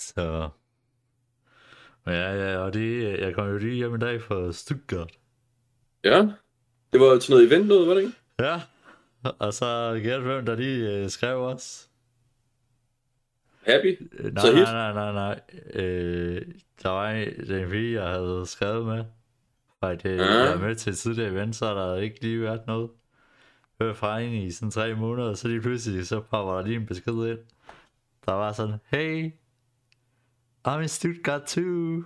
Så... Ja, ja, og det, jeg kom jo lige hjem i dag fra Stuttgart. Ja, det var til noget event noget, var det ikke? Ja, og så gæt hvem, der lige øh, skrev os. Happy? Øh, Nej, Så hit? nej, nej, nej, nej. Øh, der var en, det er en pige, jeg havde skrevet med. For at øh, Ah. jeg er med til et tidligere event, så der ikke lige været noget. Hør fra hende i sådan tre måneder, så lige pludselig, så popper der lige en besked ind. Der var sådan, hey, I'm in Stuttgart too.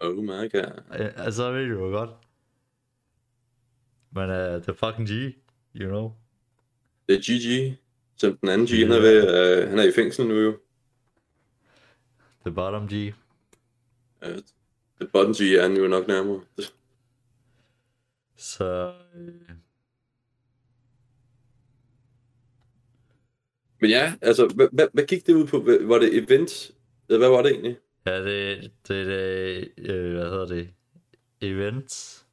Oh my god. Øh, Altså, så ved du jo godt. Men uh, det er fucking G, you know. Det er GG. Som den anden G, han er, ved, uh, han er i fængsel nu jo. The bottom G. Uh, det bottom G er han jo nok nærmere. Så, øh, Men ja, altså, hvad, hvad, hvad gik det ud på? Var det event? Hvad var det egentlig? Ja, det, det, det øh, hvad hedder det, event,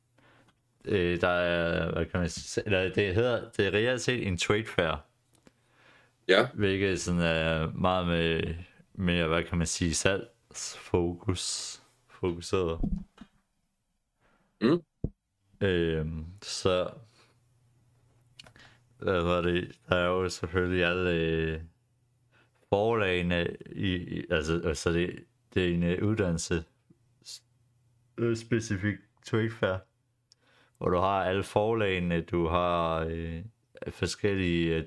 øh, der er, hvad kan man sige, eller det hedder, det er reelt set en trade fair, Ja, hvilket sådan er meget med, med, hvad kan man sige, salgsfokus, fokuseret. Mm. Øhm, så, hvad hedder det, der er jo selvfølgelig alle øh, forlagene i, i altså, altså det, det er en øh, uddannelse øh, specifik trade fair, hvor du har alle forlagene, du har øh, forskellige øh,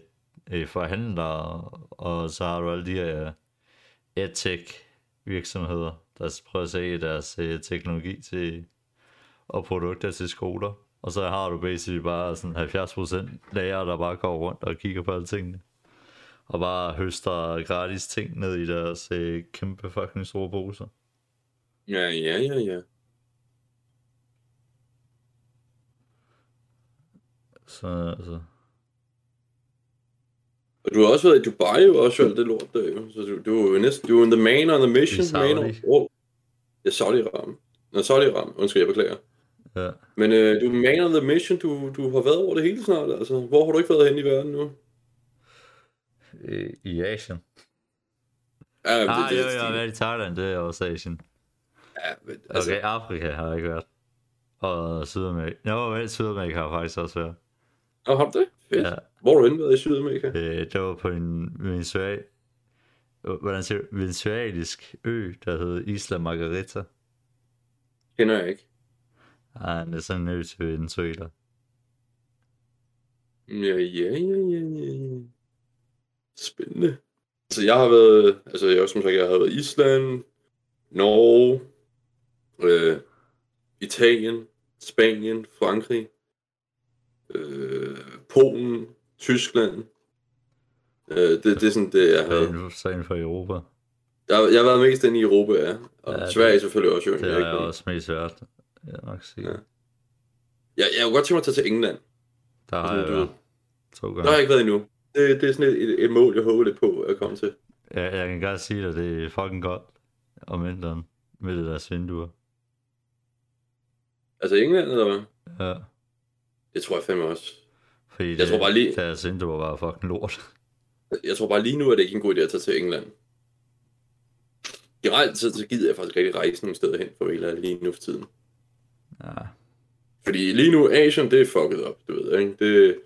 øh forhandlere, og så har du alle de her edtech virksomheder, der prøver at sælge deres øh, teknologi til og produkter til skoler. Og så har du basically bare sådan 70% lærere, der bare går rundt og kigger på alle tingene. Og bare høster gratis ting ned i deres øh, kæmpe fucking store poser. ja, ja, ja, ja. Så altså, Og du har også været i Dubai jo også, og alt det lort der jo. Så du, du er jo næsten, du er the man on the mission. I Saudi. Man on. Ja, Saudi-Ram. Nå, Saudi-Ram. Undskyld, jeg beklager. ja. Men øh, du er man on the mission. Du, du har været over det hele snart, altså. Hvor har du ikke været hen i verden nu? Øh, I Asien. Ja, men Ah, jo, det, jo, jeg har været i Thailand, det er også Asien. Ja, men, altså, Okay, Afrika har jeg ikke været. Og Sydamerika. Jo, vel, Sydamerika har faktisk også været. Nå, har du det? Fedt. Ja. Hvor har du end været i Sydamerika? Øh, det var på en venezuel... Hvordan siger du? Venezuelisk ø, der hed Isla Margarita. Kender jeg ikke. Ah, det er sådan en ø til Venezuela. Ja, ja, ja, ja, ja. Spændende. Altså, jeg har været, altså, jeg, som sagt, jeg har været i Island, Norge, øh, Italien, Spanien, Frankrig, øh, Polen, Tyskland. Øh, det, det er sådan, det jeg har. Er nu så inden for Europa. Jeg, jeg har været mest inde i Europa, ja. Og Ja, ja, det- Sverige selvfølgelig også, jo. Det Jeg, er ikke, også mest svært, jeg nok sige. Ja. Jeg, jeg kunne godt tænke mig at tage til England. Der har Altså, jeg du været Der har jeg ikke været endnu. Det, det er sådan et, et, et mål, jeg håber lidt på at komme til. Jeg, jeg kan godt sige at det er fucking godt om vinteren med det deres vinduer. Altså England, eller hvad? Ja. Det tror jeg fandme også. Fordi Jeg tror bare lige- deres vinduer var fucking lort. Jeg tror bare lige nu, at det ikke er en god idé at tage til England. Generelt så, så gider jeg faktisk rigtig rejse nogle steder hen for ærlig lige nu for tiden. Ja. Fordi lige nu, Asien, det er fucket op, du ved, ikke? Det,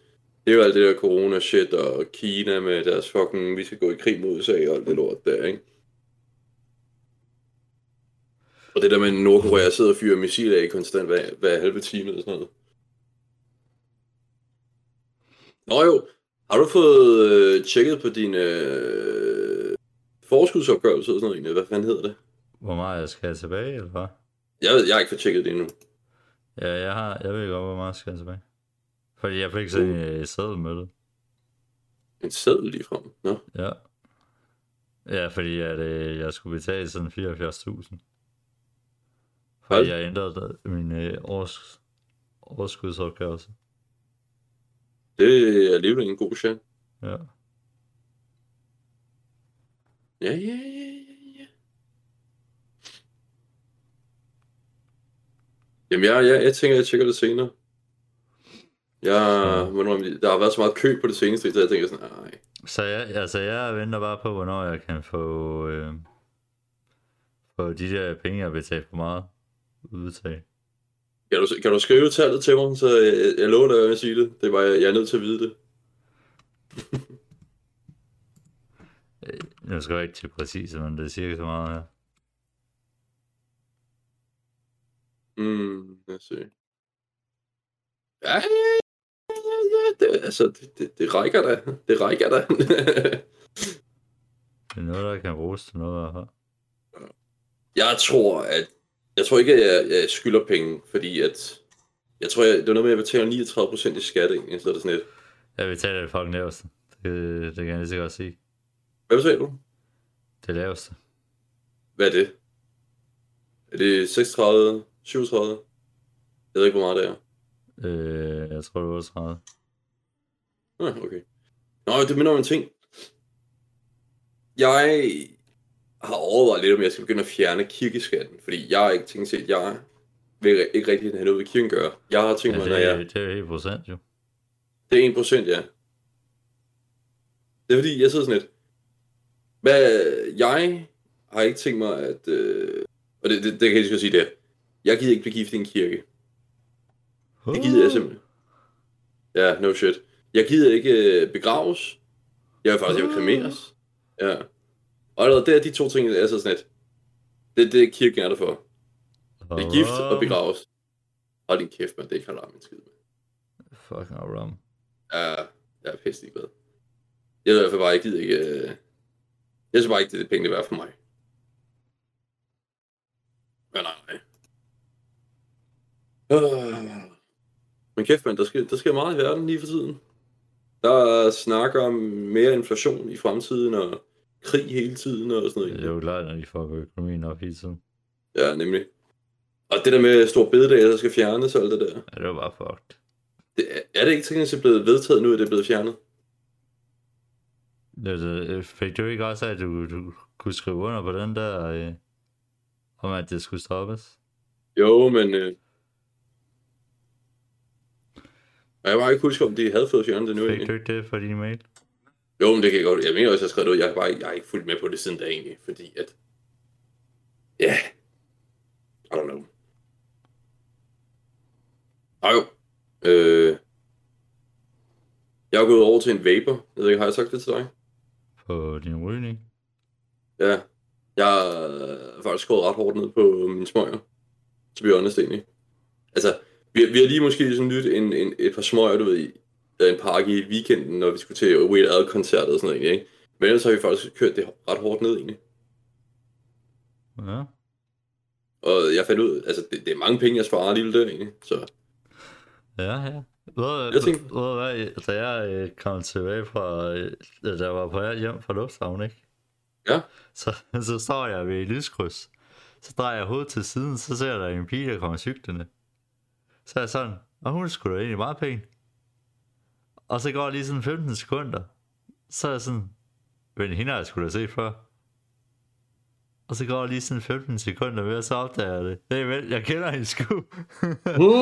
det er jo alt det der corona-shit, og Kina med deres fucking, vi skal gå i krig mod USA og alt det lort der, ikke? Og det der med Nordkorea sidder og fyrer missiler af konstant hver, hver halve time eller sådan noget. Nå jo, har du fået øh, tjekket på din øh, forskudsopgørelse og sådan noget egentlig? Hvad fanden hedder det? Hvor meget jeg skal have tilbage, eller hvad? Jeg, ved, jeg har ikke fået tjekket det endnu. Ja, jeg, har, jeg ved godt, hvor meget jeg skal have tilbage. Fordi jeg fik sådan en uh. seddel med det. En seddel lige frem. Nå. Ja. Ja, fordi at, øh, jeg skulle betale sådan 74.000. Fordi Hold. jeg ændrede min øh, års, overskudsopgørelse. Det er alligevel en god chat. Ja. Ja, ja, ja, ja, ja. Jamen, jeg, jeg, jeg tænker, jeg tjekker det senere. Jeg, hvornår, der har været så meget kø på det seneste, så jeg tænker sådan, nej. Så jeg, altså, jeg venter bare på, hvornår jeg kan få, øh, få de der penge, jeg betalt for meget udbetalt. Kan du, kan du skrive tallet til mig, så jeg, jeg lover dig, at jeg sige det. Det er bare, jeg er nødt til at vide det. Nu skal jeg ikke til præcis, men det er cirka så meget her. Mm, lad os se. Ja, ja, ja, ja, det, altså, det, det, det rækker da. Det rækker da. Det er noget, der kan bruges til noget her. jeg tror, at... Jeg tror ikke, at jeg, jeg skylder penge, fordi at... Jeg tror, jeg, det var noget med, at jeg betaler 39% i skat, egentlig, så er det sådan lidt. Jeg betaler det fucking laveste. Det, det kan jeg lige så godt sige. Hvad betaler du? Det laveste. Hvad er det? Er det 36, 37? Jeg ved ikke, hvor meget det er. Øh, jeg tror, det var 30. Ah, okay. Nå, det minder om en ting. Jeg har overvejet lidt, om jeg skal begynde at fjerne kirkeskatten, fordi jeg har ikke tænkt set, jeg vil ikke rigtig have noget ved kirken gøre. Jeg har tænkt Ja, mig, når jeg... det er jo helt procent, jo. Det er 1%, ja. Det er fordi, jeg sidder sådan lidt... Hvad, jeg har ikke tænkt mig, at... Øh, og det, det, det kan jeg lige så sige det. Jeg gider ikke blive gift i en kirke. Det gider jeg simpelthen. Ja, no shit. Jeg gider ikke øh, begraves. Jeg vil faktisk, jeg vil kremeres. Ja. Og allerede der, de to ting, er så sådan lidt. Det, det er kirken er der for. Blive gift og begraves. Hold din kæft, man. Det kan jeg min skid med. Fucking rum. Ja, jeg er pisse glad. Jeg ved i hvert fald bare, jeg gider ikke... Øh... Jeg synes bare ikke, det er det penge, det er værd for mig. Ja, nej, nej. Øh. Men kæft, man, der sker, der sker meget i verden lige for tiden. Der snakker om mere inflation i fremtiden, og krig hele tiden, og sådan noget. Det er jo klart, når de får økonomien op hele tiden. Ja, nemlig. Og det der med stor bededag, der skal fjernes og alt det der. Ja, det var bare fucked. Det, er- er det ikke teknisk set blevet vedtaget nu, at det er blevet fjernet? Det, det, fik du ikke også, at du, du kunne skrive under på den der, øh, om at det skulle stoppes? Jo, men... Øh... og Jeg kan bare ikke huske, om de havde fået fjernet det nu. Fik du ikke det for din mail? Jo, men det kan jeg godt. Jeg mener også, at jeg har skrevet ud. Jeg har bare jeg har ikke fulgt med på det siden da egentlig, fordi at... Ja... Yeah. I don't know. Ej jo. Øh... Jeg er gået over til en vapor. Jeg ved ikke, har jeg sagt det til dig? På din rygning? Ja. Jeg har faktisk skåret ret hårdt ned på mine smøger. To be honest egentlig. Altså, vi, vi har lige måske sådan nyt en, en, et par smøger, du ved, i en pakke i weekenden, når vi skulle til Weird Al koncert og sådan noget, ikke? Men ellers har vi faktisk kørt det ret hårdt ned, egentlig. Ja. Og jeg fandt ud, altså, det, det er mange penge, jeg sparer alligevel der, egentlig. Så, Ja, ja. Ved, Jeg tænkte- ved, hvad, da jeg øh, kom tilbage fra, øh, da jeg var på vej hjem fra lufthavnen, ikke? Ja. Så, så står jeg ved et lyskryds. Så drejer jeg hovedet til siden, så ser jeg, der er en pige, der kommer cyklende. Så er jeg sådan, og hun er sgu da egentlig meget pæn. Og så går lige sådan 15 sekunder. Så er jeg sådan, men hende har jeg sgu da set før. Og så går lige sådan 15 sekunder mere, så opdager jeg det. Hey, vel, jeg kender hende sgu.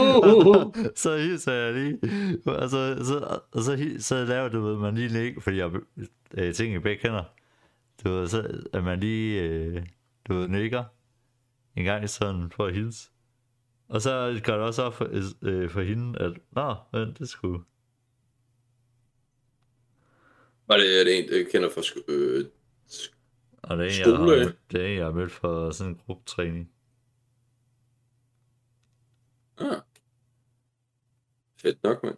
så hilser jeg lige. Og så, så, og så, så laver du ved, man lige ligge, fordi jeg øh, ting, jeg begge kender. Du ved, så at man lige, øh, du ved, nikker en gang sådan for at hilse. Og så går det også op for, øh, for hende, at, nå, men det skulle... var det, er det en, jeg kender fra sk- øh, Og det er jeg Skole, har, mødt- det er en, jeg har mødt for sådan en gruppetræning. ah. Fedt nok, mand.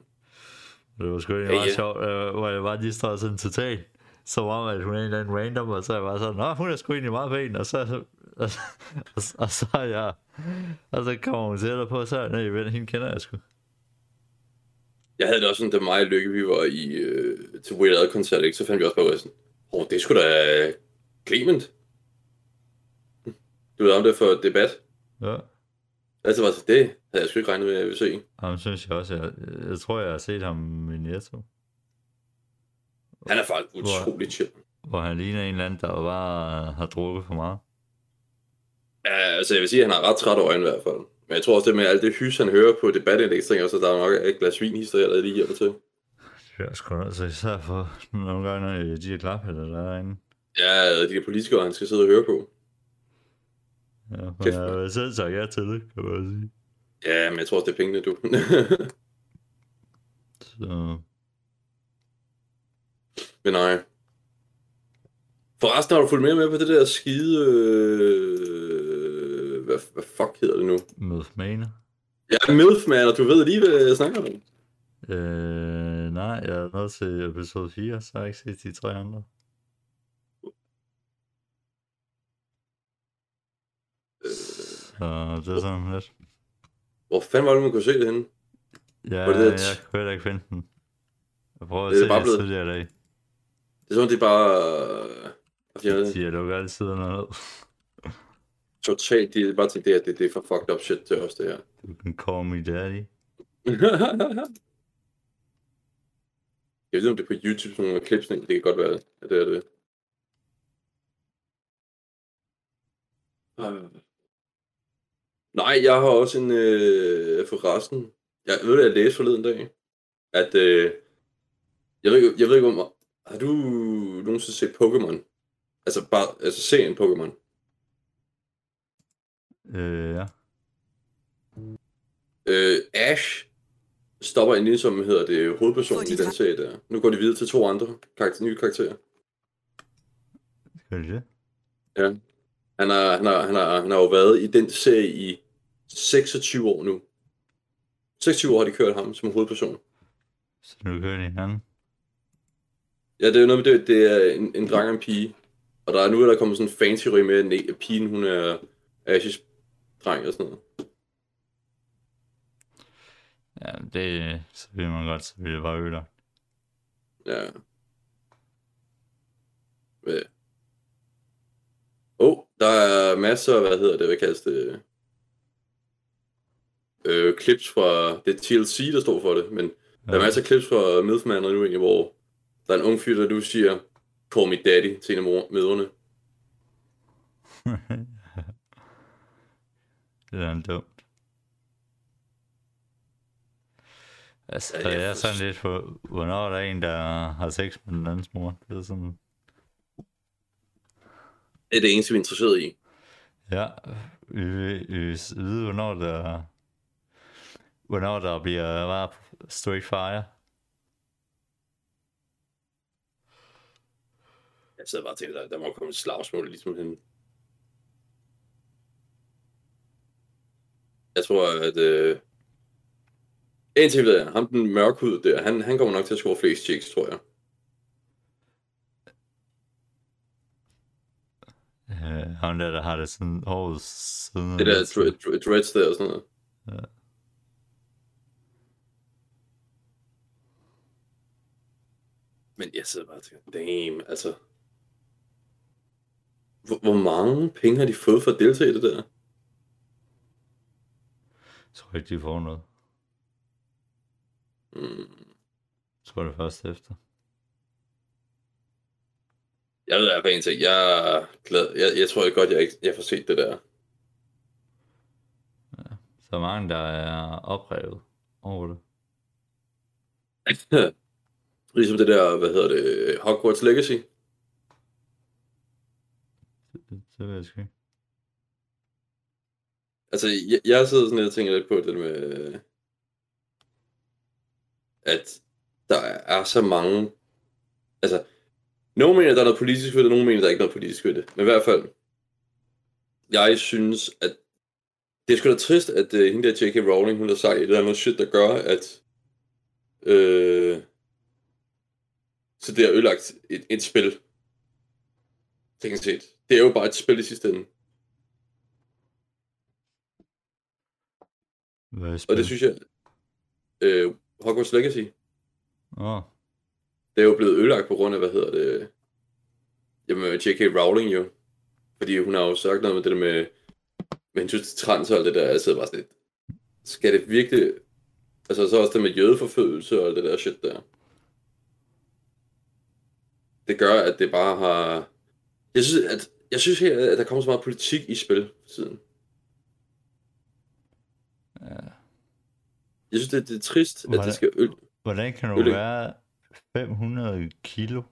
Det var sgu egentlig Ja, meget ja. sjovt, øh, hvor jeg bare lige står sådan totalt, som om, at hun er en eller anden random, og så er jeg bare sådan, nå, hun er sgu egentlig meget pæn, og så, og, og, og så er jeg, og så kommer hun til på, så er jeg, nej, hende kender jeg sgu. Jeg havde det også sådan, da mig og Lykke, vi var i, øh, til Weird Al koncert, ikke? så fandt vi også bare ud af sådan, åh, oh, det sgu da Clement. Du ved om det for debat. Ja, Altså var det, det havde jeg sgu ikke regnet med, at jeg ville se. ham synes jeg også, jeg, jeg tror, jeg har set ham i Netto, Han er faktisk utrolig chill. hvor han ligner en eller anden, der bare har drukket for meget. Ja, altså jeg vil sige, at han har ret træt øjne i hvert fald. Men jeg tror også, det med alt det hys, han hører på også, at der er nok et glas vinhistorie, der lige hjælper til. Det er sgu altså især for nogle gange, når de er klaphatter derinde. Ja, de der politikere, han skal sidde og høre på. Ja, for Kæft, jeg har selv sagt ja til det, kan man sige. Ja, men jeg tror også, det er pengene, du. Så men nej. Forresten har du fulgt mere med på det der skide... Øh... Hvad, hvad fuck hedder det nu? med Mane. Ja, Milfman, og du ved lige, hvad jeg snakker om. Øh, nej, jeg er nået til episode 4, så har jeg ikke set de tre andre. Så det er sådan lidt. Hvor fanden var det, man kunne se det henne? Ja, det det, jeg kunne heller ikke finde den. Jeg prøver at Det er se det blevet- tidligere i dag. Er sådan, det er bare... øh, er De har lukket alle siderne ned. totalt... De er bare tænkt, det, er- det, det er for fucked up shit til os, det her. Du kan call me daddy. jeg ved, om det er på YouTube, sådan nogle klipsning. Det kan godt være, at det er det. Øh. Nej, jeg har også en øh, forresten. Jeg ved, at jeg læste forleden dag, at øh, jeg, ved, jeg ved ikke om, har du nogensinde set Pokémon? Altså bare, altså serien Pokémon. Øh, ja. Øh, Ash stopper endelig som hedder det hovedpersonen Fordi i den der- serie der. Nu går de videre til to andre karakter, nye karakterer. Gør de det? Ja. Han har, han, har, han, har, han har jo været i den serie i 26 år nu. 26 år har de kørt ham som hovedperson. Så nu kører de hinanden. Ja, det er jo noget med det, det er en, en dreng og en pige. Og der er nu er der kommet sådan en fancy med, at ne- pigen hun er Ash's dreng og sådan noget. Ja, det så vil man godt, så vil det bare ødelagt. Ja. Åh, oh, der er masser, hvad hedder det, hvad kaldes det? Øh, clips fra, det er TLC, der står for det, men ja. der er masser af clips fra Milfman nu egentlig, hvor der er en ung fyr, der du siger, call me daddy til en af mor- mødrene. det er en dumt. Altså, Ja, jeg jeg er sådan lidt for, hvornår der er en, der har sex med den andens mor. Det er sådan, Det er det eneste, vi er interesseret i. ja, vi vil, vi vil vide, hvornår der, hvornår der bliver bare straight fire. Jeg sidder bare og tænker, der, der må komme et slagsmål ligesom hende. Jeg tror, at... Øh... Ved jeg, ham den mørkhud der, han, han kommer nok til at score flest chicks, tror jeg. Øh, ham der, der har det sådan håret siden. Det der dre- dreads der og sådan noget. Ja. Men jeg sidder bare og tænker, damn, altså... Hvor, hvor mange penge har de fået for at deltage i det der? Jeg tror ikke, de får noget. Mm. Jeg tror det først efter. Jeg ved i hvert fald en ting, jeg er glad. Jeg, jeg tror godt, jeg, ikke, jeg får set det der. Så mange, der er oprevet over det. Ligesom det der, hvad hedder det, Hogwarts Legacy. Så ved jeg sgu ikke. Altså, jeg, jeg sidder sådan lidt og tænker lidt på det med, at der er så mange, altså, nogen mener, der er noget politisk ved det, nogen mener, der er ikke noget politisk ved det. Men i hvert fald, jeg synes, at det er sgu da trist, at uh, hende der J.K. Rowling, hun har sagt et eller andet shit, der gør, at øh, så det har ødelagt et, et spil. Tænk set. Det er jo bare et spil i sidste ende. Hvad er Og spil? det synes jeg, øh, Hogwarts Legacy, Åh, det er jo blevet ødelagt på grund af, hvad hedder det, jamen J.K. Rowling jo. Fordi hun har jo sagt noget med det der med, med hensyn til trans og alt det der, jeg sidder bare sådan lidt, skal det virkelig, altså så også det med jødeforfølgelse og alt det der shit der. Det gør, at det bare har, jeg synes, at, jeg synes her, at der kommer så meget politik i spil for tiden. Jeg synes, det, det er trist, at Hvordan- det skal øl. Hvordan kan du Øl- være 500 kilo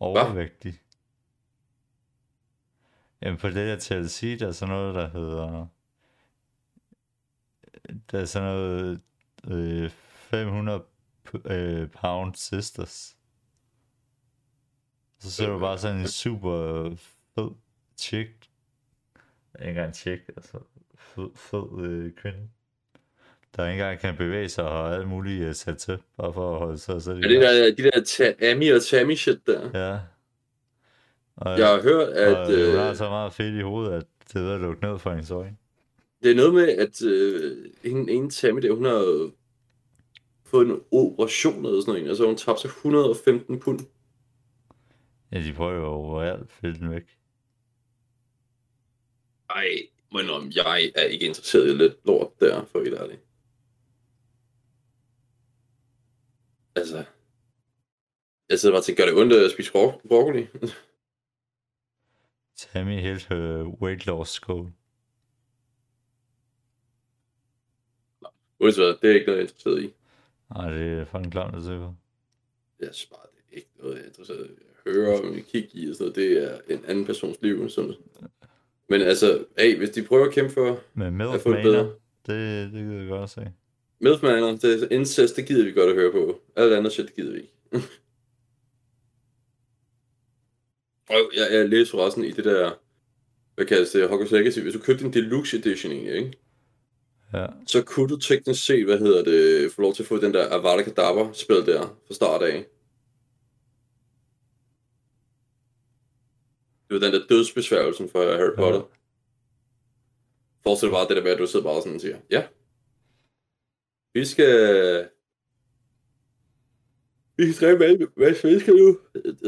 overvægtig? Jamen på det der TLC, der er sådan noget, der hedder... Der er sådan noget... Øh, 500 p- øh, pound sisters. Så ser du bare sådan en super fed chick. Ikke engang chick, altså fed, fed øh, kvinde. Der ikke engang kan bevæge sig og har alt muligt uh, sat til, bare for at holde sig så Er det der, de der ta- Amy og Tammy shit der? Ja. Og, Jeg har hørt, at og øh, hun har øh, så meget fedt i hovedet, at det er ved at lukke ned for hendes øjne. det er noget med, at øh, en, en Tammy der, hun har fået en operation eller sådan noget. Altså hun tabte sig 115 pund. Ja, de prøver jo overalt at fælde den væk. Ej, men om jeg er ikke interesseret i lidt lort der, for helt ærligt. Altså, jeg sidder bare og tænker, gør det ondt at spise bro- broccoli? Tammy helt her weight loss goal. Uanset det er ikke noget, jeg er interesseret i. Nej, det er fucking klamt at se på. Jeg bare, det er ikke noget, jeg er interesseret i. høre kigge i og sådan noget. Det er en anden persons liv. Sådan. Men altså, hey, hvis de prøver at kæmpe for Men at få det bedre. det, det gider jeg godt at se. Milfmaner, det er incest, det gider vi godt at høre på. Alt andet shit, det gider vi ikke. og jeg, jeg læste forresten i det der, hvad kaldes det, Hogwarts Legacy, hvis du købte en deluxe edition egentlig, ikke? Ja, så kunne du teknisk set, hvad hedder det, få lov til at få den der Avada Kedavra spil der fra start af. Det var den der dødsbesværgelsen for Harry Potter. Ja. Forestil dig bare det der med, at du sidder bare sådan og siger, ja, vi skal... Vi skal dræbe hvad, hvad svensker nu?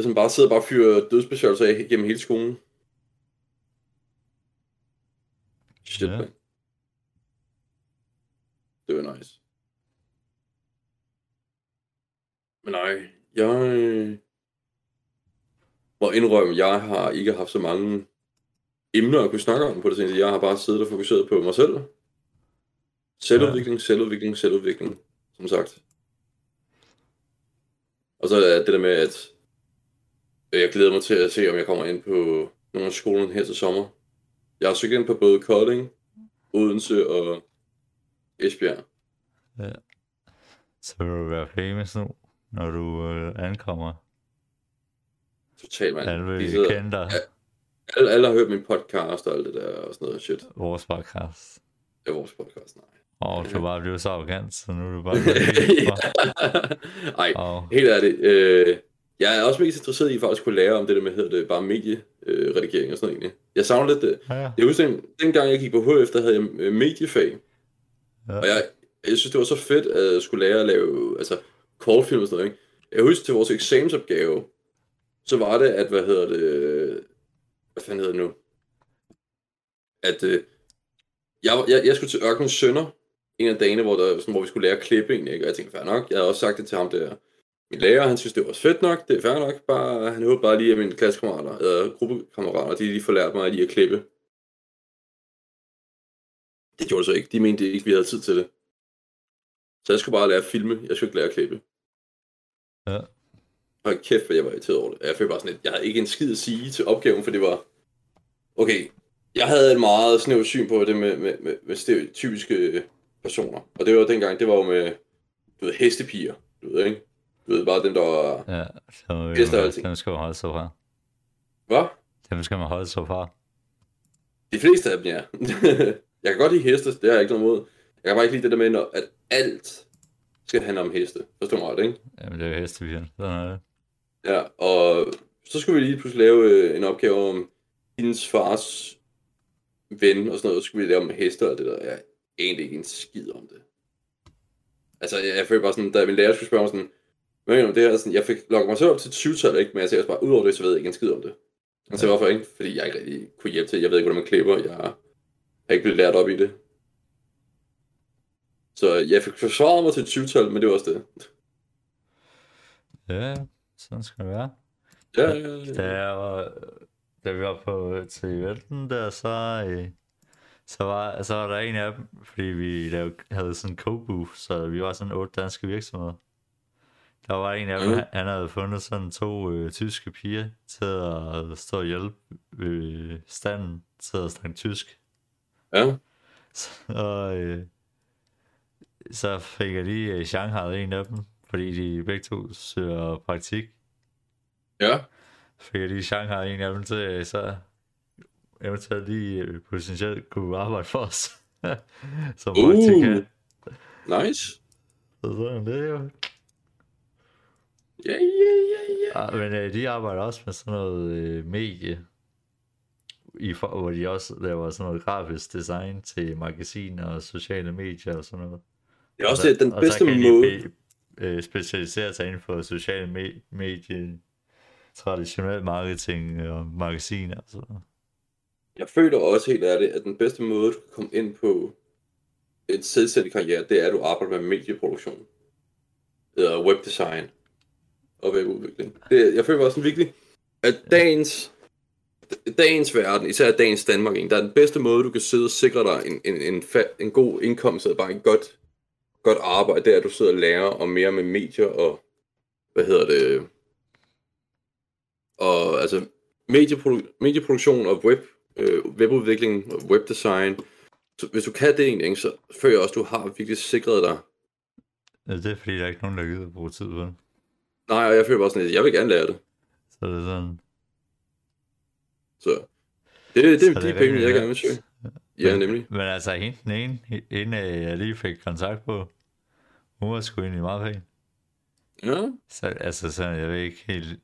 Som bare sidder bare og fyrer dødsbesværgelser af gennem hele skolen. Shit, Ja. ja. man. Det var nice. Men nej, jeg må indrømme, jeg har ikke haft så mange emner at kunne snakke om på det seneste. Jeg har bare siddet og fokuseret på mig selv. Selvudvikling, selvudvikling, selvudvikling, som sagt. Og så er det der med, at øh, jeg glæder mig til at se, om jeg kommer ind på nogle af skolen her til sommer. Jeg har søgt ind på både Kolding, Odense og Esbjerg. så vil du være famous nu, når du øh, ankommer. Totalt, mand. Alle De vil sidder- kende dig. Alle, alle har hørt min podcast og alt det der og sådan noget shit. Vores podcast. Det er vores podcast, nej. Og du bare blevet så arrogant, så nu er du bare helt for. Ej, Og helt ærligt. Øh, jeg er også mest interesseret i faktisk at kunne lære om det der med, hedder det, bare medieredigering øh, redigering og sådan noget egentlig. Jeg savner lidt det. ja, ja. Jeg husker, den, dengang jeg gik på HF, der havde jeg øh, mediefag. Ja. Og jeg, jeg synes, det var så fedt, at skulle lære at lave altså, kortfilm og sådan noget. Ikke? Jeg husker til vores eksamensopgave, så var det, at, hvad hedder det, hvad fanden hedder det nu? At øh, jeg, jeg, jeg skulle til Ørkenens Sønder, en af dagene, hvor, der, sådan, hvor vi skulle lære at klippe egentlig, ikke? og jeg tænkte, fair nok, jeg havde også sagt det til ham der, min lærer, han synes, det var fedt nok, det er fair nok, bare, han håber bare lige, at mine klassekammerater, eller gruppekammerater, de lige får lært mig lige at klippe. Det gjorde det så ikke, de mente ikke, vi havde tid til det. Så jeg skulle bare lære at filme, jeg skulle ikke lære at klippe. Ja. Hold kæft, hvad jeg var irriteret over det. Jeg følte bare sådan lidt, jeg havde ikke en skid at sige til opgaven, for det var, okay, jeg havde et meget snævert syn på det med, med, med, med stereotypiske personer. Og det var dengang, det var jo med, du ved, hestepiger, du ved, ikke? Du ved, bare dem, der var, Ja, så, øh, alting. dem skal man holde sig fra. hvad? Dem skal man holde sig fra. De fleste af dem, ja. jeg kan godt lide heste, det har jeg ikke noget imod. Jeg kan bare ikke lide det der med, at alt skal handle om heste. Forstår mig ret, ikke? Jamen, det er jo hestepigen. Sådan er det. Ja, og så skulle vi lige pludselig lave øh, en opgave om hendes fars ven og sådan noget. Så skulle vi lave om heste og det der. Jeg egentlig ikke en skid om det. Altså, jeg, jeg følte bare sådan, da min lærer skulle spørge mig sådan, hvad mener du om det her? Sådan, jeg fik logget mig selv op til 20-tallet, ikke? Men jeg sagde bare, udover det, så ved jeg ikke en skid om det. Og så hvorfor ikke? Fordi jeg ikke rigtig kunne hjælpe til. Jeg ved ikke, hvordan man klipper. Jeg har ikke blevet lært op i det. Så jeg fik forsvaret mig til 20-tallet, men det var også det. Ja, sådan skal det være. Ja, ja, Da, ja. jeg var, da vi var på til eventen der, så, øh, Så var, så var der en af dem, fordi vi lavede, havde sådan en co så vi var sådan otte danske virksomheder. Der var en af dem, Mhm. han, han havde fundet sådan to øh, tyske piger til at stå og hjælpe ved standen til at snakke tysk. Ja. Og øh, så fik jeg lige øh, Shanghai en af dem, fordi de begge to søger praktik. Ja. Fik jeg lige Shanghai en af dem til, så eventuelt lige øh, potentielt kunne arbejde for os. Som Uh. praktikant. Nice. Så sådan det jo. Ja, ja, ja, ja. Ja, men øh, de arbejder også med sådan noget øh, medie, i for, hvor de også laver sådan noget grafisk design til magasiner og sociale medier og sådan noget. Det er også det, den og bedste så kan måde. de øh, specialisere sig inden for sociale me- medier, traditionel marketing og magasiner og sådan noget. Jeg føler også helt ærligt, at den bedste måde, du kan komme ind på en selvstændig karriere, det er, at du arbejder med medieproduktion. Eller webdesign og webudvikling. Det, jeg føler også sådan virkelig, at dagens, dagens verden, især dagens Danmark, der er den bedste måde, du kan sidde og sikre dig en, en, en, fa- en god indkomst, og bare en godt, godt arbejde, det er, at du sidder og lærer om mere med medier og, hvad hedder det, og altså medieprodu- medieproduktion og web, øh, webudvikling og webdesign. Så hvis du kan det egentlig, så føler jeg også, at du har virkelig sikret dig. Ja, det er fordi, der er ikke nogen, der gider at bruge tid på det. Nej, og jeg føler bare sådan, at jeg vil gerne lære det. Så det er sådan... Så det, det, det Så er det de er penge, rimelig jeg gerne vil søge. Ja, nemlig. Men altså, hende den ene, hende øh, jeg lige fik kontakt på, hun var sgu egentlig meget pæn. Ja, Så, altså, sådan, jeg ved ikke helt...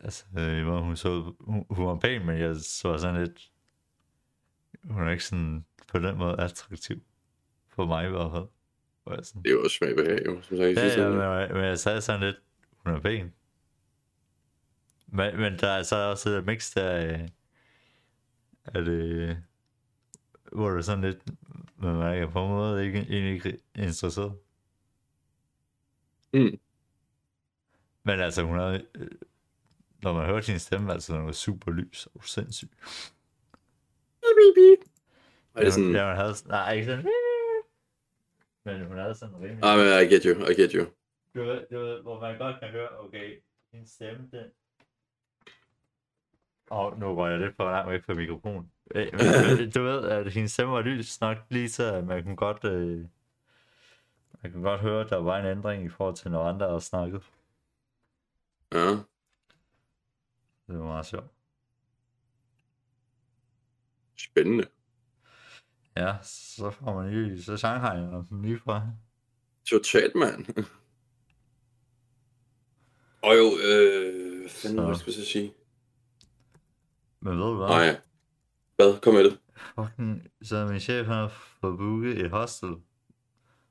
Altså, hvor hun så. Hun, hun var pæn, men jeg så sådan lidt... Hun er ikke sådan på den måde attraktiv. For mig i hvert fald. Jeg sådan, det er jo også smag behag, jo, som sagt. ja, ja, men, men jeg sagde sådan lidt, hun er pæn. Men, men der er så også et mix der at øh, hvor det er sådan lidt, man er på en måde ikke, egentlig ikke interesseret. Mm. Men altså, hun er, øh, når man hører sin stemme, altså, hun er super lys og sindssyg. Er det sådan, Ja, hun havde, sådan- nej, ikke sådan, men hun havde sådan rimelig, ah, men I get you, I get you. du ved, du ved, hvor man godt kan høre, okay, hendes stemme, den... Åh, oh, nu var jeg lidt for langt væk fra mikrofonen. Øh, du ved, at hendes stemme var lys nok lige så, at man kunne godt, øh, man kunne godt høre, at der var en ændring i forhold til, når andre har snakket. Ja, Det var meget sjovt. spændende. Ja, så får man lige, så Shanghai og lige fra. Totalt, mand. Og jo, øh, fanden, Så. hvad skal jeg så sige? Men ved du hvad? Nej, hvad? Kom med det. Fucking, så min chef har fået booket et hostel,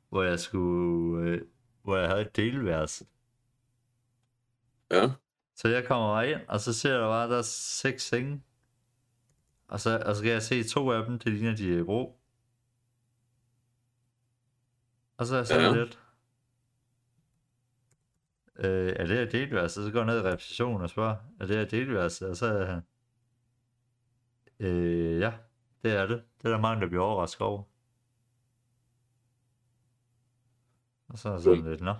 hvor jeg skulle, øh, hvor jeg havde et delværelse. Ja, Så jeg kommer bare ind, og så ser jeg bare, der er seks senge. Og så, og så kan jeg se to af dem, det ligner de er i bro. Og så er jeg sådan Ja. lidt. Øh, er det her delværelse? Så går jeg ned i receptionen og spørger, er det her delværelse? Og så er han, øh, ja, det er det. Det er der mange, der bliver overrasket over. Og så er sådan lidt, nå.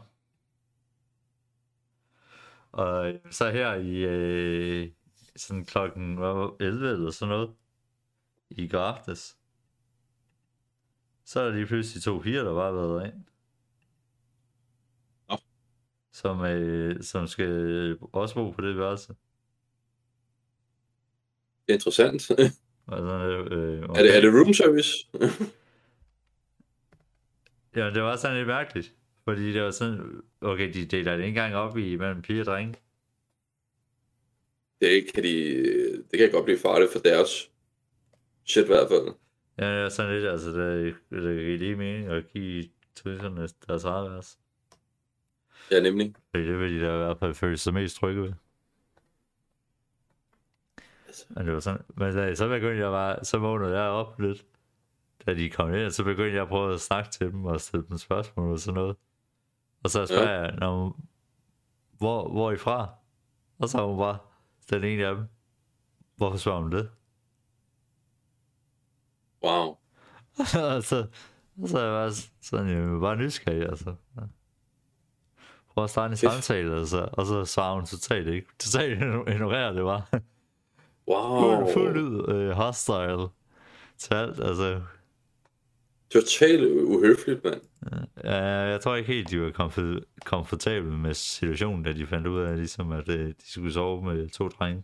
Og øh, så her i øh, sådan klokken hvad var det, 11 eller sådan noget, i går aftes, så er der lige pludselig to piger, der bare været ind. Som, øh, som skal også bo på det værelse. Interessant. Sådan, øh, er, det, er det room service? Ja, det var sådan lidt mærkeligt. Fordi det var sådan, okay, de deler det ikke engang op i mellem piger og drenge. det, kan de, det kan godt blive farligt for deres shit i hvert fald. Ja, det var sådan lidt, altså, det, det giver lige mening at give twisterne deres værelse. Ja, nemlig. Fordi det vil de da i hvert fald føle sig mest trygge ved. Men det var sådan, men da, så begyndte jeg bare, så vågnede jeg op lidt, da de kom ind, så begyndte jeg at prøve at snakke til dem og stille dem spørgsmål og sådan noget. Og så spørger ja. jeg, Nå, hvor, hvor er I fra? Og så var hun bare, den ene af dem, hvorfor spørger hun det? Wow. og så, så er jeg bare sådan, jeg bare nysgerrig, altså. Ja. Prøv at starte en samtale, altså, og så svarer hun totalt ikke. Totalt ignorerer det bare. Wow. Fuld, fuld ud øh, hostile til alt, altså. Totalt uhøfligt, mand. Ja, jeg tror ikke helt, de var komfort, komfortable med situationen, da de fandt ud af, ligesom, at øh, de skulle sove med to drenge.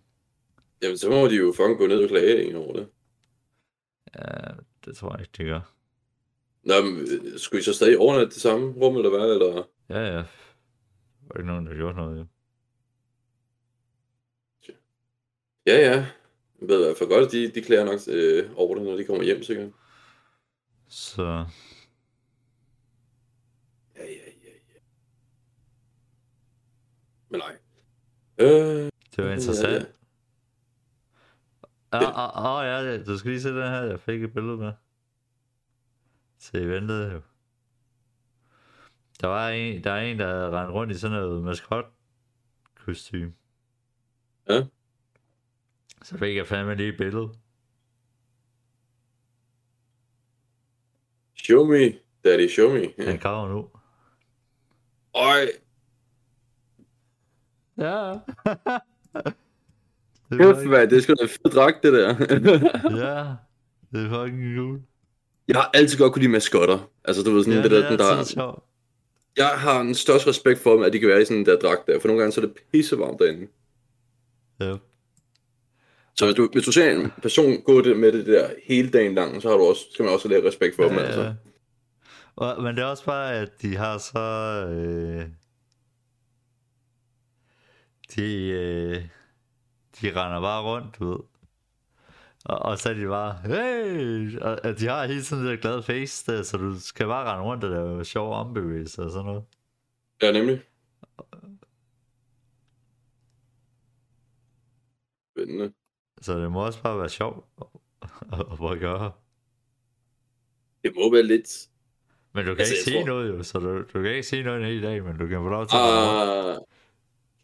Jamen, så må de jo fucking gå ned og klage en over det. Ja, det tror jeg ikke, de gør. Nå, men øh, skulle I så stadig overnatte det samme rum, eller hvad? Eller? Ja, ja. Der var ikke nogen, der gjorde noget, jo. Ja, ja. Jeg ved i hvert fald godt, at de, de klager nok øh, over det, når de kommer hjem, sikkert. Så Ja, ja, ja, ja. Men nej. Øh, det var interessant. Ja, Åh, ja. oh, ja, ja, du skal lige se den her, jeg fik et billede med. Så jeg ventede jo. Der var en, der er en, der rendte rundt i sådan noget maskot kostume. Ja. Så fik jeg fandme lige et billede. Show me, daddy, show me. Ja. Han kommer nu. Øj, Ja. det kæft, mand, det er sgu da en fed dragt, det der. Ja, det er fucking cool. jeg har altid godt kunne lide maskotter. Altså, du ved sådan, Ja, det det der, er den der... sjovt. Jeg har den største respekt for dem, at de kan være i sådan en der dragt der, for nogle gange så er det pissevarmt derinde. Ja. Så hvis du, hvis du ser en person gå det med det der hele dagen lang, så har du også, skal man også have lidt respekt for dem, Ja, altså. ja. Og, men det er også bare, at de har så... Øh, de, øh, de render bare rundt, du ved. Og, og så er de bare, hey! Og, og de har hele tiden det der glade face der, så du skal bare rende rundt og lave sjove armbevægelser og sådan noget. Ja, nemlig. Spændende. Så det må også bare være sjovt at, at, gøre. Det må være lidt... Men du kan Altså, ikke sige tror- noget jo, så du, du kan ikke sige noget en hel dag, men du kan få lov til at. Ah,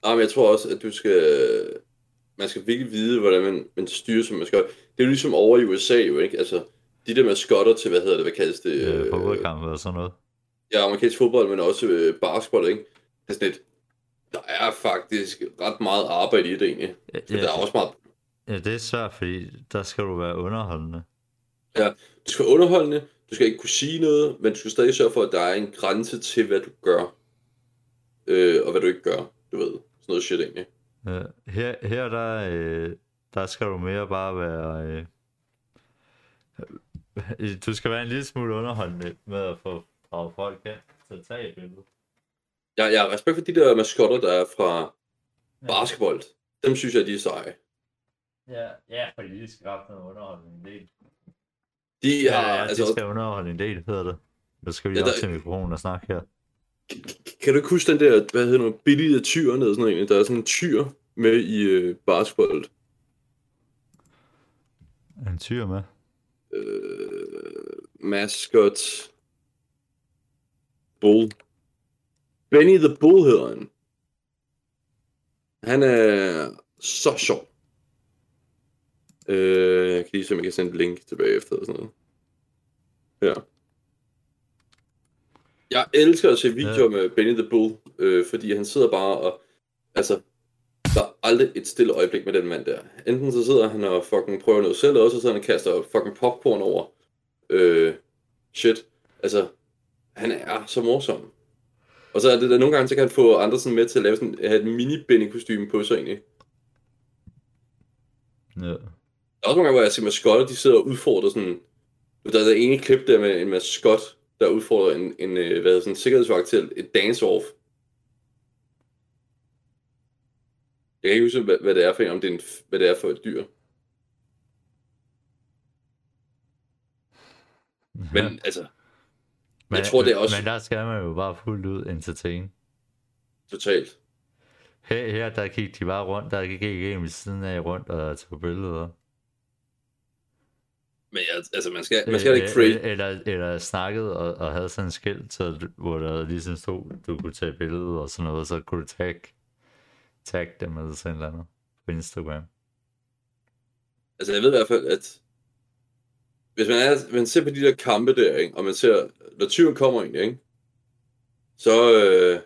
ah, men jeg tror også, at du skal... Man skal virkelig vide, hvordan man, man styrer som maskot. Det er jo ligesom over i USA jo, ikke? Altså, de der maskotter til, hvad hedder det, hvad kaldes det? øh, fodboldkampe og sådan noget. Ja, amerikansk fodbold, men også øh, basketball, ikke? Det er sådan lidt, der er faktisk ret meget arbejde i det egentlig. Ja, Ja. Der er også meget, ja, det er svært, fordi der skal du være underholdende. du skal være underholdende, du skal ikke kunne sige noget, men du skal stadig sørge for, at der er en grænse til, hvad du gør, øh, og hvad du ikke gør, du ved. Sådan noget shit egentlig. Ja, her, her der, øh, der skal du mere bare være... Øh, du skal være en lille smule underholdende med at få draget folk hen til at tage et billede. Jeg, jeg har respekt for de der maskotter, der er fra basketball. Dem synes jeg, de er seje. Ja, ja, fordi de skal have noget underholdende en del. De Ja, har, ja, de altså, skal underholde en del, hedder det. Nu skal vi Ja, lige op der- til mikrofonen og snakke her. kan du ikke huske den der, hvad hedder det, billige tyr ned, sådan en, der er sådan en tyr med i øh, basketball. En tyr med. øh, mascot Bull. Benny the Bull hedder han. Han er så sjov. Øh, jeg kan lige se, om jeg kan sende et link tilbage efter og sådan noget. Ja. Jeg elsker at se videoer Ja. med Benny the Bull, øh, fordi han sidder bare og, altså, der er aldrig et stille øjeblik med den mand der. Enten så sidder han og fucking prøver noget selv, eller også så sidder han og kaster fucking popcorn over. Øh, shit. Altså, han er så morsom. Og så er det der, nogle gange, så kan han få andre sådan med til at lave sådan, have et mini benny kostume på sig egentlig. Ja. Der er også nogle gange, hvor jeg ser maskotter, de sidder og udfordrer sådan... Der er der ene klip der med en maskot, der udfordrer en, en øh, hvad hedder sådan, en sikkerhedsvagt til et dance-off. Jeg kan ikke huske, hvad, hvad det er for en, om det er en, hvad det er for et dyr. Men Ja. altså, Men, tror, det er også- Men der skal man jo bare fuldt ud entertain. totalt. Her, her der gik de bare rundt, der gik en ved siden af rundt og tog billeder. Men jeg, altså, man skal, man skal ikke Øh, trade. Eller, eller snakket og, og havde sådan en skilt, så, hvor der ligesom stod, du kunne tage billeder og sådan noget, og så kunne du tag, tag dem eller sådan noget på Instagram. Altså, jeg ved i hvert fald, at hvis man, er, man ser på de der kampe der, ikke? og man ser, når tyven kommer ind, ikke? så, øh,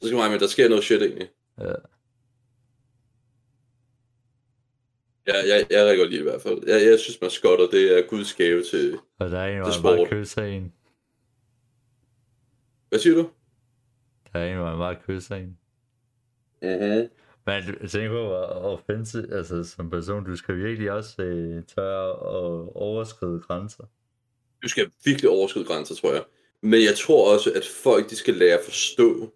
så skal man med, der sker noget shit egentlig. Ja. Ja, jeg, jeg er rigtig godt lide det i hvert fald. Jeg, jeg synes, maskotter, det er guds gave til... Og der er en, Det er hvor sport. bare kysser en. Hvad siger du? Der er en, hvor han bare kysser en. Mm-hmm. Men du tænker på, hvor offensive, altså som person, du skal virkelig også øh, tørre og overskride grænser. Du skal virkelig overskride grænser, tror jeg. Men jeg tror også, at folk, de skal lære at forstå,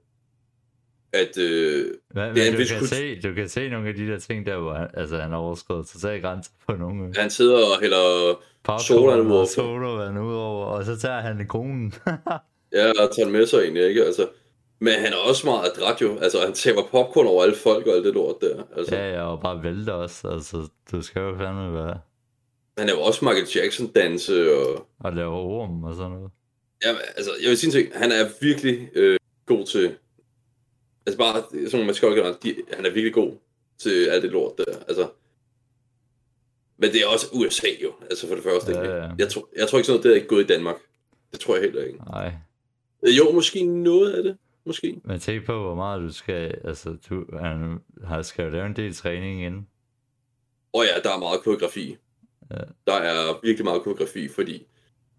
at... Øh, Men, Det er en du, kan kultur- se, du kan se nogle af de der ting der, hvor han, altså, han overskrider totalt grænser på nogle han sidder og hælder... Sodavand og sodavand ud over, og så tager han konen. Ja, og tager den med sig egentlig, ikke? Altså, men han er også meget adræt jo. Altså, han taber popcorn over alle folk og alt det lort der. Altså, ja, ja, og bare vælter også. Altså, du skal jo fandme være han er jo også Michael Jackson-danse og... og lave orm og sådan noget. Ja, altså, jeg vil sige en ting. Han er virkelig øh, god til... Altså bare sådan nogle maskotker, de, han er virkelig god til alt det lort der. Altså, men det er også USA jo, altså for det første. Ja, ja. Jeg, tror, jeg tror ikke sådan noget, det er ikke gået i Danmark. Det tror jeg heller ikke. Nej, Øh, Jo, måske noget af det. Måske. men tænk på, hvor meget du skal, altså, du han har, skal jo lave en del træning inden. Og ja, der er meget koreografi. Ja. Der er virkelig meget koreografi, fordi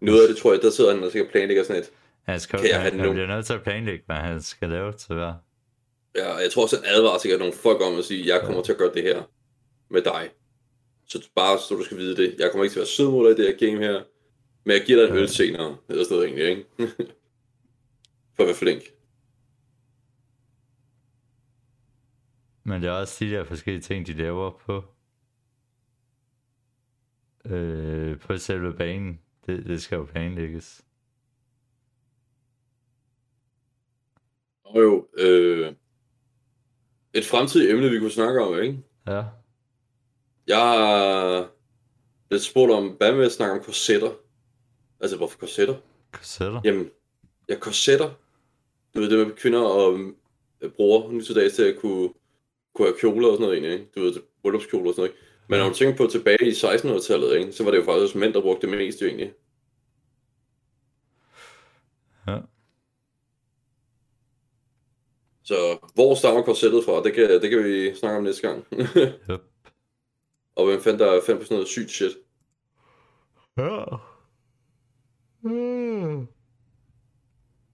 noget af det, tror jeg, der sidder han og sikkert planlægger sådan et. Han, skal, Kan jeg han, have han bliver nødt til at planlægge, hvad han skal lave til hver. Ja, jeg tror også, han advarer sikkert nogle folk om at sige, jeg kommer til at gøre det her med dig. Så bare så du skal vide det. Jeg kommer ikke til at være sød mod dig i det her game her. Men jeg giver dig en øl senere. Eller sådan noget egentlig, ikke? For at være flink. Men det er også de der forskellige ting, de laver på øh, på selve banen. Det, det skal jo planlægges. Og jo, øh, et fremtidigt emne, vi kunne snakke om, ikke? Ja. Jeg har lidt spurgt om, hvad med at snakke om korsetter? Altså, hvorfor korsetter? Kassetter. Jamen, ja, korsetter. Du ved, det med kvinder og øh, bruger nu til dags til at kunne, kunne have kjoler og sådan noget egentlig, ikke? Du ved, bryllupskjoler og sådan noget, ikke? Men når du tænker på tilbage i 1600-tallet, ikke? Så var det jo faktisk mænd, der brugte det mest jo egentlig. Ja. Så hvor stammer korsettet fra? Det kan, det kan vi snakke om næste gang. Yep. og hvem fandt der fandt på sådan noget sygt shit? Ja. Mm.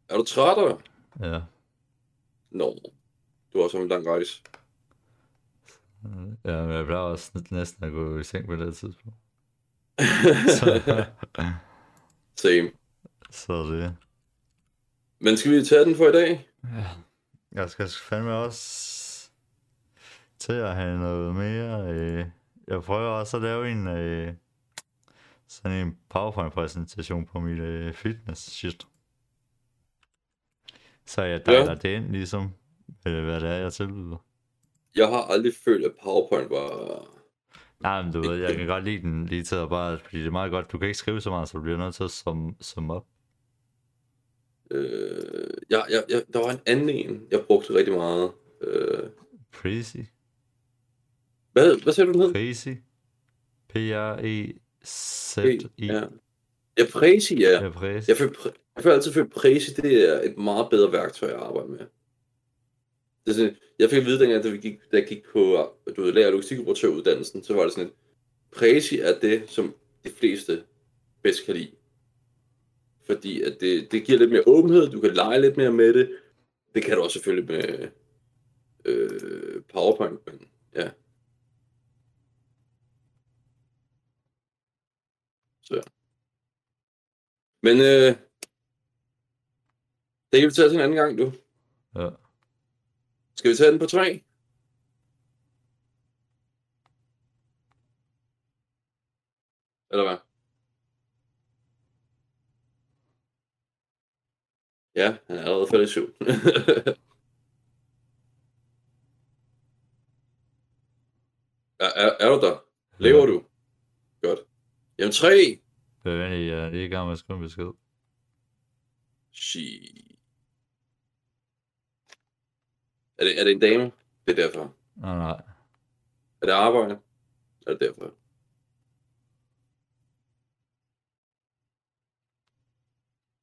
Er du træt? Ja. Nå. Du har også en lang rejse. Ja, men jeg plejer også næsten at gå i seng på det tidspunkt. Så, Same. så det. Men skal vi tage den for i dag? Ja. Jeg skal fandme også til at have noget mere. Øh. Jeg prøver også at lave en øh, sådan en PowerPoint-præsentation på mit øh, fitness-shit. Så jeg deler det ind, ligesom, øh, hvad det er, jeg tilbyder. Jeg har aldrig følt, at PowerPoint var... Nej, men du ved, jeg kan godt lide den lige til at bare, fordi det er meget godt. Du kan ikke skrive så meget, så du bliver nødt til at sum, sum op. Øh, jeg, jeg, jeg, der var en anden en, jeg brugte rigtig meget. Øh, Prezi. hvad, hvad sagde du, den hed? Prezi. P-R-E-Z-I. Ja. ja, Prezi, ja. Ja, Prezi. Jeg føler, jeg føler altid, at Prezi, det er et meget bedre værktøj at arbejde med. Det er sådan, jeg fik at vide, dengang, da, vi gik, da jeg gik på du ved, lærer logistikoperatøruddannelsen, så var det sådan et, Prezi er det, som de fleste bedst kan lide. Fordi at det, det giver lidt mere åbenhed, du kan lege lidt mere med det. Det kan du også selvfølgelig med øh, PowerPoint, men ja. Så. Men øh, det kan vi tage til en anden gang, du. Ja. Skal vi tage den på tre? Eller hvad? Ja, han er allerede faldet i søvn. er, er, er du der? Lever du? Godt. Jamen tre! Det jeg er øh, i gang med at skrive en besked. She... Er det, er det en dame? Det er derfor. Nej, nej. Er det arbejde? Er det derfor?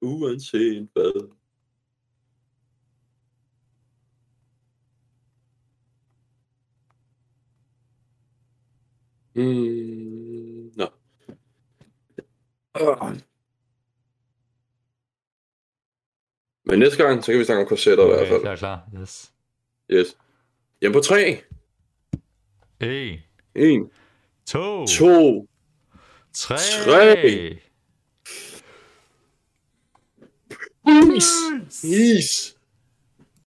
Uanset hvad. Mm, nå. Ah. Men næste gang, så kan vi snakke om korsetter okay, i hvert fald. klar, klar. Yes. Yes. Jamen på 3, 1, 1, 2, 2, 3. Tre. is, is.